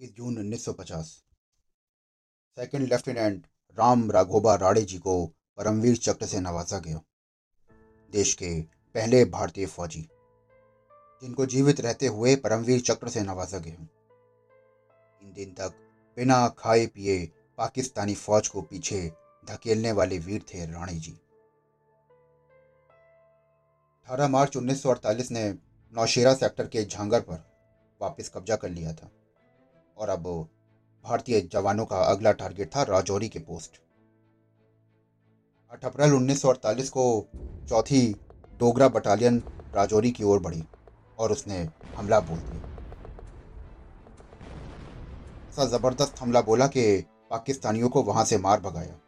इक्कीस जून उन्नीस सौ पचास। सेकेंड लेफ्टिनेंट राम राघोबा राणे जी को परमवीर चक्र से नवाजा गया। देश के पहले भारतीय फौजी, जिनको जीवित रहते हुए परमवीर चक्र से नवाजा गया। तीन दिन तक बिना खाए पिए पाकिस्तानी फौज को पीछे धकेलने वाले वीर थे राणे जी। 18 मार्च 1948 ने नौशेरा सेक्टर के झांगर पर वापस कब्जा कर लिया था। और अब भारतीय जवानों का अगला टारगेट था राजौरी के पोस्ट 8 अप्रैल 1948 को चौथी डोगरा बटालियन राजौरी की ओर बढ़ी और उसने हमला बोल दिया। ऐसा ज़बरदस्त हमला बोला कि पाकिस्तानियों को वहाँ से मार भगाया।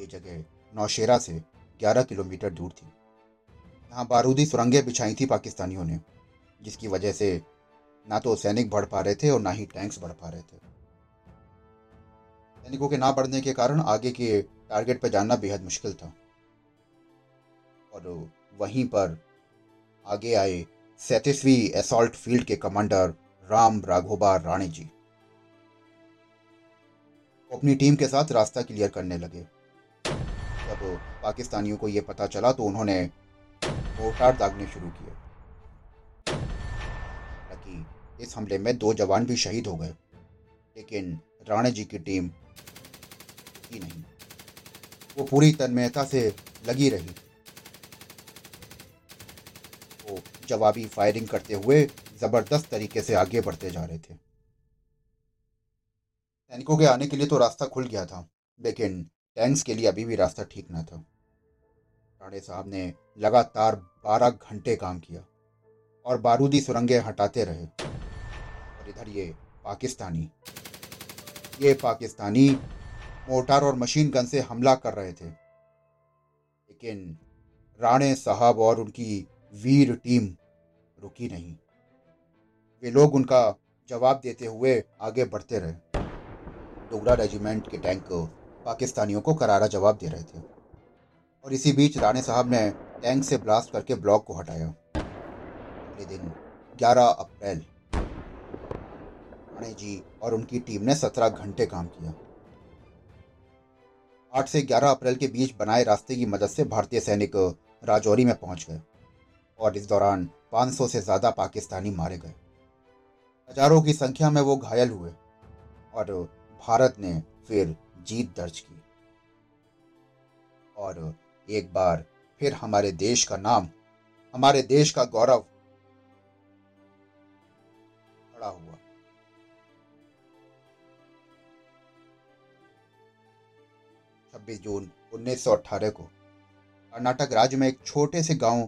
ये जगह नौशेरा से 11 किलोमीटर दूर थी। यहाँ बारूदी सुरंगें बिछाई थी पाकिस्तानियों ने, जिसकी वजह से ना तो सैनिक बढ़ पा रहे थे और ना ही टैंक्स बढ़ पा रहे थे। सैनिकों के ना बढ़ने के कारण आगे के टारगेट पर जाना बेहद मुश्किल था। और वहीं पर आगे आए सैतीसवीं एसॉल्ट फ़ील्ड के कमांडर राम राघोबा राणे जी। अपनी टीम के साथ रास्ता क्लियर करने लगे। जब पाकिस्तानियों को यह पता चला तो उन्होंने मोर्टार दागने शुरू किए। इस हमले में दो जवान भी शहीद हो गए, लेकिन राणे जी की टीम की नहीं। वो पूरी तन्मयता से लगी रही। वो जवाबी फायरिंग करते हुए ज़बरदस्त तरीके से आगे बढ़ते जा रहे थे। सैनिकों के आने के लिए तो रास्ता खुल गया था, लेकिन टैंक्स के लिए अभी भी रास्ता ठीक ना था। राणे साहब ने लगातार बारह घंटे काम किया और बारूदी सुरंगें हटाते रहे। और इधर ये पाकिस्तानी। ये पाकिस्तानी मोटार और मशीन गन से हमला कर रहे थे। लेकिन राणे साहब और उनकी वीर टीम रुकी नहीं। वे लोग उनका जवाब देते हुए आगे बढ़ते रहे। डोगरा रेजिमेंट के टैंक पाकिस्तानियों को करारा जवाब दे रहे थे। और इसी बीच राणे साहब ने टैंक से ब्लास्ट करके ब्लॉक को हटाया। अगले दिन 11 अप्रैल राणे जी और उनकी टीम ने 17 घंटे काम किया। आठ से 11 अप्रैल के बीच बनाए रास्ते की मदद से भारतीय सैनिक राजौरी में पहुँच गए और इस दौरान 500 से ज़्यादा पाकिस्तानी मारे गए। हज़ारों की संख्या में वो घायल हुए और भारत ने फिर जीत दर्ज की। और एक बार फिर हमारे देश का नाम, हमारे देश का गौरव खड़ा हुआ। 26 जून 1918 को। कर्नाटक राज्य में एक छोटे से गाँव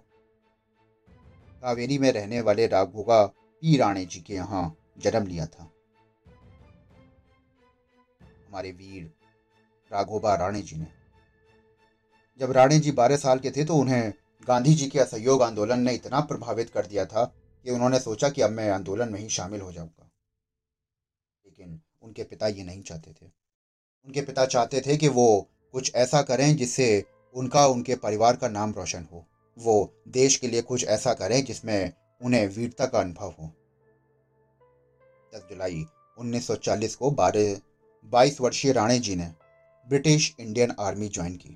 कावेरी में रहने वाले राघोगा पी राणे जी के यहाँ जन्म लिया था। हमारे वीर राघोबा राणे जी ने। जब राणे जी बारह साल के थे तो उन्हें गांधी जी के असहयोग आंदोलन ने इतना प्रभावित कर दिया था कि उन्होंने सोचा कि अब मैं आंदोलन में ही शामिल हो जाऊँगा। लेकिन उनके पिता ये नहीं चाहते थे। उनके पिता चाहते थे कि वो कुछ ऐसा करें जिससे उनका, उनके परिवार का नाम रोशन हो। वो देश के लिए कुछ ऐसा करें जिसमें उन्हें वीरता का अनुभव हो। 10 जुलाई 1940 को बारह बाईस वर्षीय राणे जी ने ब्रिटिश इंडियन आर्मी ज्वाइन की।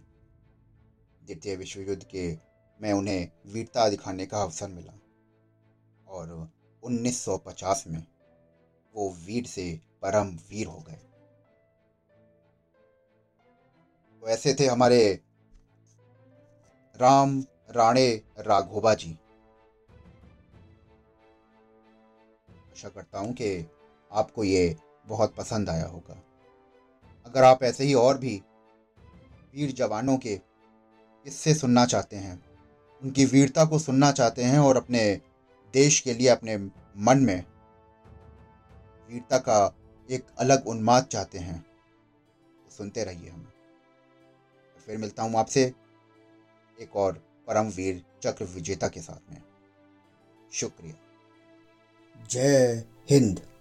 द्वितीय विश्व युद्ध के में उन्हें वीरता दिखाने का अवसर मिला और 1950 में वो वीर से परम वीर हो गए। ऐसे थे हमारे राम राणे राघोबा जी। आशा करता हूँ कि आपको ये बहुत पसंद आया होगा। अगर आप ऐसे ही और भी वीर जवानों के किस्से सुनना चाहते हैं, उनकी वीरता को सुनना चाहते हैं और अपने देश के लिए अपने मन में वीरता का एक अलग उन्माद चाहते हैं तो सुनते रहिए हमें। फिर मिलता हूँ आपसे एक और परमवीर चक्र विजेता के साथ में। शुक्रिया। जय हिंद।